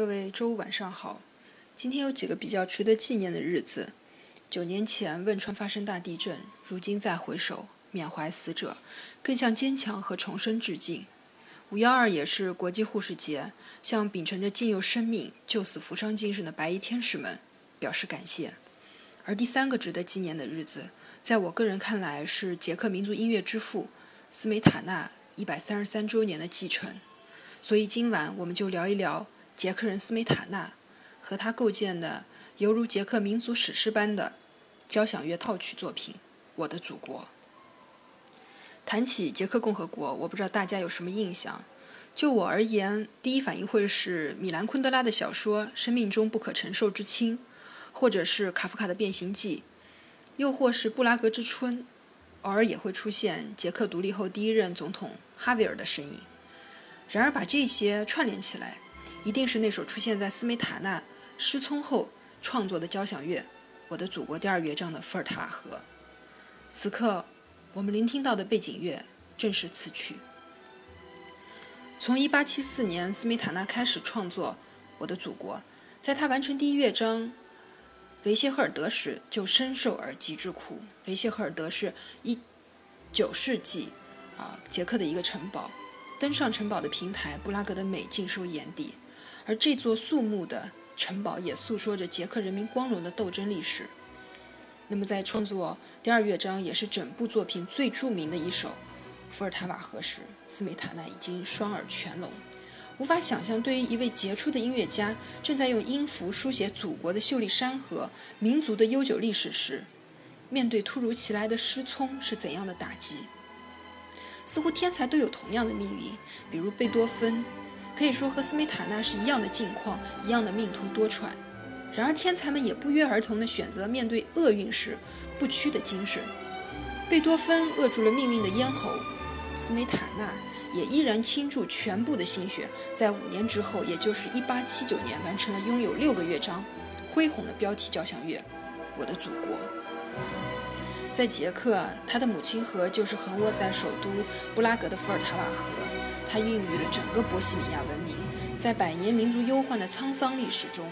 各位周五晚上好。今天有几个比较值得纪念的日子：九年前汶川发生大地震，如今再回首，缅怀死者，更向坚强和重生致敬。五幺二也是国际护士节，向秉承着敬佑生命、救死扶伤精神的白衣天使们表示感谢。而第三个值得纪念的日子，在我个人看来是捷克民族音乐之父斯梅塔纳一百三十三周年的继承。所以今晚我们就聊一聊捷克人斯梅塔纳和他构建的犹如捷克民族史诗般的交响乐套曲作品《我的祖国》。谈起捷克共和国，我不知道大家有什么印象。就我而言，第一反应会是米兰昆德拉的小说《生命中不可承受之轻》，或者是卡夫卡的《变形记》，又或是布拉格之春。偶尔也会出现捷克独立后第一任总统哈维尔的身影。然而，把这些串联起来，一定是那首出现在斯梅塔纳失聪后创作的交响乐《我的祖国》第二乐章的伏尔塔河。此刻，我们聆听到的背景乐正是此曲。从1874年斯梅塔纳开始创作《我的祖国》，在他完成第一乐章维谢赫尔德时，就深受耳疾之苦。维谢赫尔德是一九世纪啊捷克的一个城堡。登上城堡的平台，布拉格的美尽收眼底，而这座肃穆的城堡也诉说着捷克人民光荣的斗争历史。那么，在创作第二乐章，也是整部作品最著名的一首《伏尔塔瓦河》时，斯梅塔纳已经双耳全聋，无法想象对于一位杰出的音乐家，正在用音符书写祖国的秀丽山河、民族的悠久历史时，面对突如其来的失聪是怎样的打击。似乎天才都有同样的命运，比如贝多芬，可以说和斯梅塔纳是一样的境况，一样的命途多舛。然而，天才们也不约而同地选择面对厄运时不屈的精神。贝多芬扼住了命运的咽喉，斯梅塔纳也依然倾注全部的心血，在五年之后，也就是1879年，完成了拥有六个乐章、恢宏的标题交响乐《我的祖国》。在捷克，他的母亲河就是横卧在首都布拉格的伏尔塔瓦河，它孕育了整个波西米亚文明。在百年民族忧患的沧桑历史中，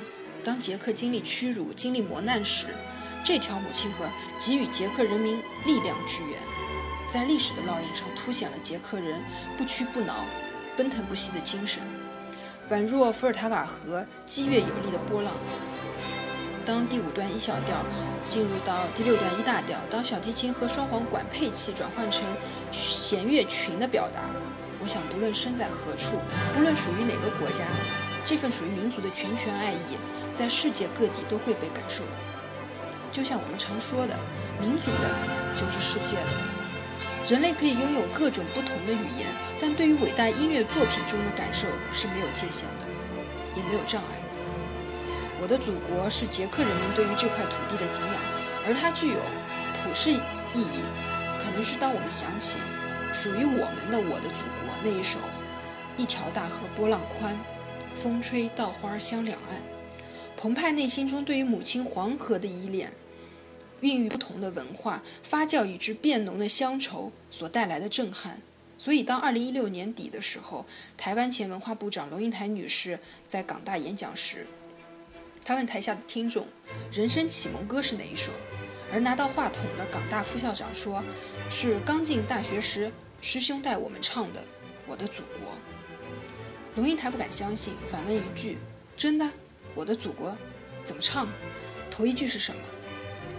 当捷克经历屈辱、经历磨难时，这条母亲河给予捷克人民力量支援，在历史的烙印上凸显了捷克人不屈不挠、奔腾不息的精神，宛若伏尔塔瓦河激越有力的波浪。当第五段一小调进入到第六段一大调，当小提琴和双簧管配器转换成弦乐群的表达，想不论身在何处，不论属于哪个国家，这份属于民族的拳拳爱意，在世界各地都会被感受。就像我们常说的，民族的就是世界的。人类可以拥有各种不同的语言，但对于伟大音乐作品中的感受是没有界限的，也没有障碍。我的祖国是捷克人民对于这块土地的敬仰，而它具有普世意义。可能是当我们想起属于我们的我的祖国那一首“一条大河波浪宽，风吹稻花香两岸”，澎湃内心中对于母亲黄河的依恋，孕育不同的文化，发酵以致变浓的乡愁所带来的震撼。所以，当二零一六年底的时候，台湾前文化部长龙应台女士在港大演讲时，她问台下的听众：“人生启蒙歌是哪一首？”而拿到话筒的港大副校长说：“是刚进大学时师兄带我们唱的《我的祖国》。”龙应台不敢相信，反问一句：“真的？我的祖国怎么唱？头一句是什么？”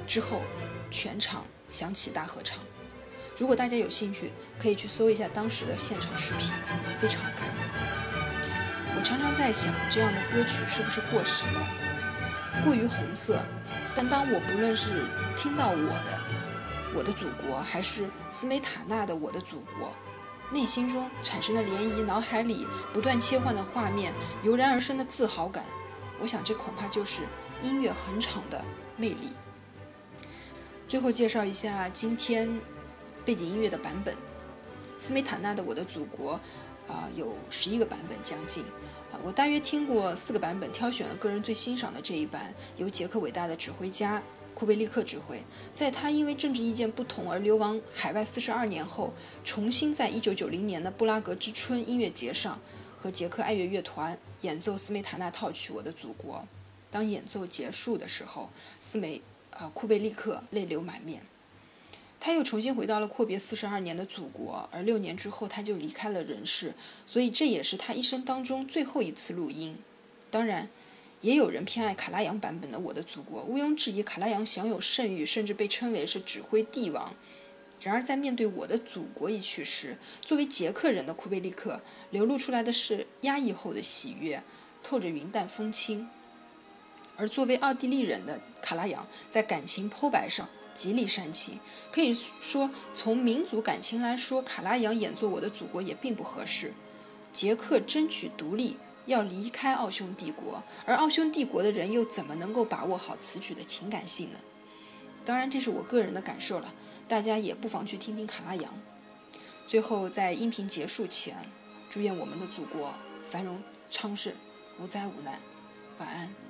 之后，全场响起大合唱。如果大家有兴趣，可以去搜一下当时的现场视频，非常感人。我常常在想，这样的歌曲是不是过时了？过于红色，但当我不论是听到我的我的祖国，还是斯梅塔纳的我的祖国，内心中产生的涟漪，脑海里不断切换的画面，油然而生的自豪感，我想这恐怕就是音乐恒长的魅力。最后介绍一下今天背景音乐的版本，斯梅塔纳的我的祖国，啊，有十一个版本将近。啊，我大约听过四个版本，挑选了个人最欣赏的这一版，由捷克伟大的指挥家库贝利克指挥。在他因为政治意见不同而流亡海外四十二年后，重新在一九九零年的布拉格之春音乐节上和捷克爱乐乐团演奏斯梅塔纳套曲《我的祖国》。当演奏结束的时候，斯梅啊库贝利克泪流满面。他又重新回到了阔别四十二年的祖国，而六年之后他就离开了人世，所以这也是他一生当中最后一次录音。当然，也有人偏爱卡拉扬版本的《我的祖国》，毋庸置疑，卡拉扬享有盛誉，甚至被称为是指挥帝王。然而，在面对《我的祖国》一曲时，作为捷克人的库贝利克流露出来的是压抑后的喜悦，透着云淡风轻；而作为奥地利人的卡拉扬，在感情剖白上。极力煽情，可以说从民族感情来说，卡拉扬演奏《我的祖国》也并不合适。捷克争取独立，要离开奥匈帝国，而奥匈帝国的人又怎么能够把握好此举的情感性呢？当然，这是我个人的感受了，大家也不妨去听听卡拉扬。最后，在音频结束前，祝愿我们的祖国繁荣昌盛，无灾无难。晚安。